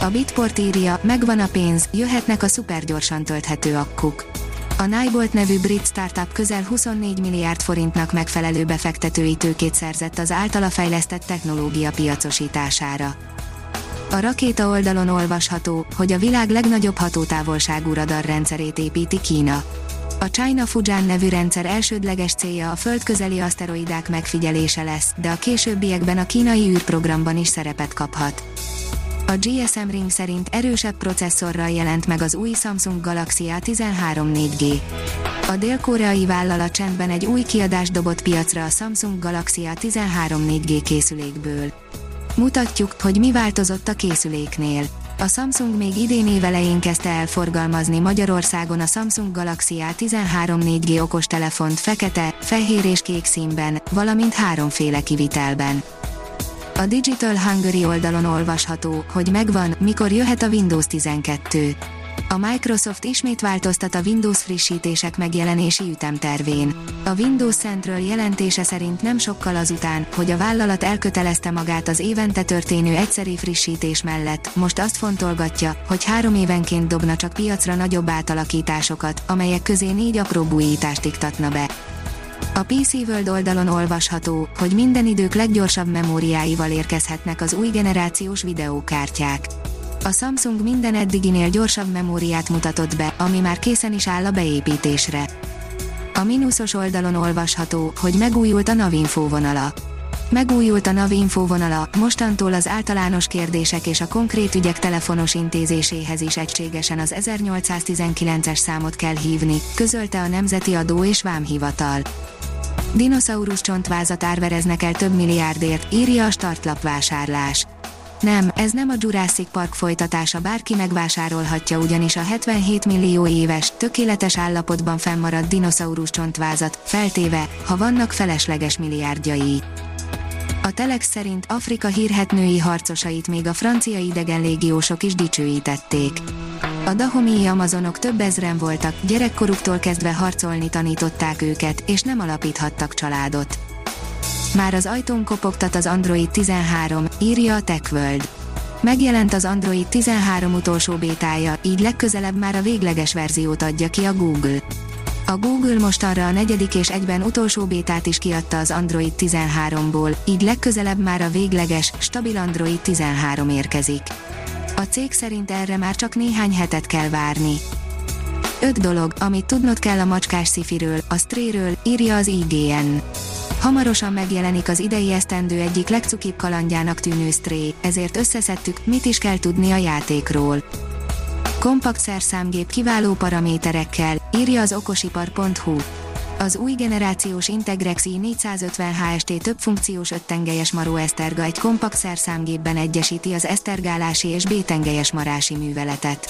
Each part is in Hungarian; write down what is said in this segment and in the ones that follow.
A Bitport írja, megvan a pénz, jöhetnek a szupergyorsan tölthető akkuk. A Nybolt nevű brit startup közel 24 milliárd forintnak megfelelő befektetői tőkét szerzett az általa fejlesztett technológia piacosítására. A rakéta oldalon olvasható, hogy a világ legnagyobb hatótávolságú radarrendszerét építi Kína. A China Fujian nevű rendszer elsődleges célja a földközeli aszteroidák megfigyelése lesz, de a későbbiekben a kínai űrprogramban is szerepet kaphat. A GSM Ring szerint erősebb processzorral jelent meg az új Samsung Galaxy A13 4G. A dél-koreai vállalat csendben egy új kiadást dobott piacra a Samsung Galaxy A13 4G készülékből. Mutatjuk, hogy mi változott a készüléknél. A Samsung még idén évelején kezdte el forgalmazni Magyarországon a Samsung Galaxy A13 4G okostelefont fekete, fehér és kék színben, valamint háromféle kivitelben. A Digital Hungary oldalon olvasható, hogy megvan, mikor jöhet a Windows 12. A Microsoft ismét változtat a Windows frissítések megjelenési ütemtervén. A Windows Central jelentése szerint nem sokkal azután, hogy a vállalat elkötelezte magát az évente történő egyszeri frissítés mellett, most azt fontolgatja, hogy három évenként dobna csak piacra nagyobb átalakításokat, amelyek közé négy apró újítást iktatna be. A PC World oldalon olvasható, hogy minden idők leggyorsabb memóriáival érkezhetnek az új generációs videókártyák. A Samsung minden eddiginél gyorsabb memóriát mutatott be, ami már készen is áll a beépítésre. A mínuszos oldalon olvasható, hogy megújult a Navinfo vonala. Megújult a Navinfo vonala, mostantól az általános kérdések és a konkrét ügyek telefonos intézéséhez is egységesen az 1819-es számot kell hívni, közölte a Nemzeti Adó és Vámhivatal. Dinoszaurusz csontvázat árvereznek el több milliárdért, írja a startlap vásárlás. Nem, ez nem a Jurassic Park folytatása, bárki megvásárolhatja ugyanis a 77 millió éves, tökéletes állapotban fennmaradt dinoszaurusz csontvázat, feltéve, ha vannak felesleges milliárdjai. A Telex szerint Afrika hírhetnői harcosait még a francia idegenlégiósok is dicsőítették. A dahomii amazonok több ezren voltak, gyerekkoruktól kezdve harcolni tanították őket, és nem alapíthattak családot. Már az ajtón kopogtat az Android 13, írja a TechWorld. Megjelent az Android 13 utolsó bétája, így legközelebb már a végleges verziót adja ki a Google. A Google mostanra a negyedik és egyben utolsó bétát is kiadta az Android 13-ból, így legközelebb már a végleges, stabil Android 13 érkezik. A cég szerint erre már csak néhány hetet kell várni. 5 dolog, amit tudnod kell a macskás szifiről, a stréről, írja az IGN. Hamarosan megjelenik az idei esztendő egyik legcukibb kalandjának tűnő Stray, ezért összeszedtük, mit is kell tudni a játékról. Kompakt szerszámgép kiváló paraméterekkel, írja az okosipar.hu. Az új generációs Integrex i450 HST több funkciós öttengelyes Maró Eszterga egy kompakt szerszámgépben egyesíti az esztergálási és B-tengelyes marási műveletet.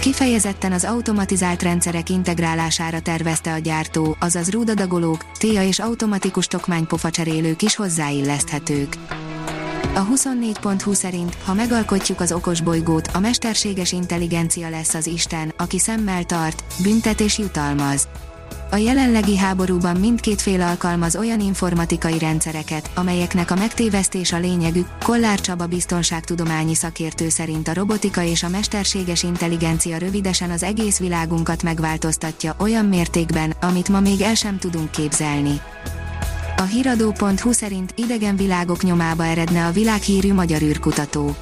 Kifejezetten az automatizált rendszerek integrálására tervezte a gyártó, azaz rúdadagolók, téja és automatikus tokmánypofacserélők is hozzáilleszthetők. A 24.20 szerint, ha megalkotjuk az okos bolygót, a mesterséges intelligencia lesz az Isten, aki szemmel tart, büntet és jutalmaz. A jelenlegi háborúban mindkét fél alkalmaz olyan informatikai rendszereket, amelyeknek a megtévesztés a lényegük, Kollár Csaba biztonságtudományi szakértő szerint a robotika és a mesterséges intelligencia rövidesen az egész világunkat megváltoztatja olyan mértékben, amit ma még el sem tudunk képzelni. A hiradó.hu szerint idegen világok nyomába eredne a világhírű magyar űrkutató.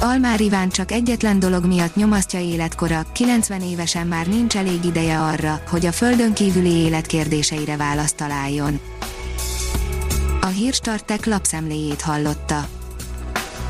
Almár Iván csak egyetlen dolog miatt nyomasztja életkora, 90 évesen már nincs elég ideje arra, hogy a földön kívüli élet kérdéseire választ találjon. A hírstartek lapszemléjét hallotta.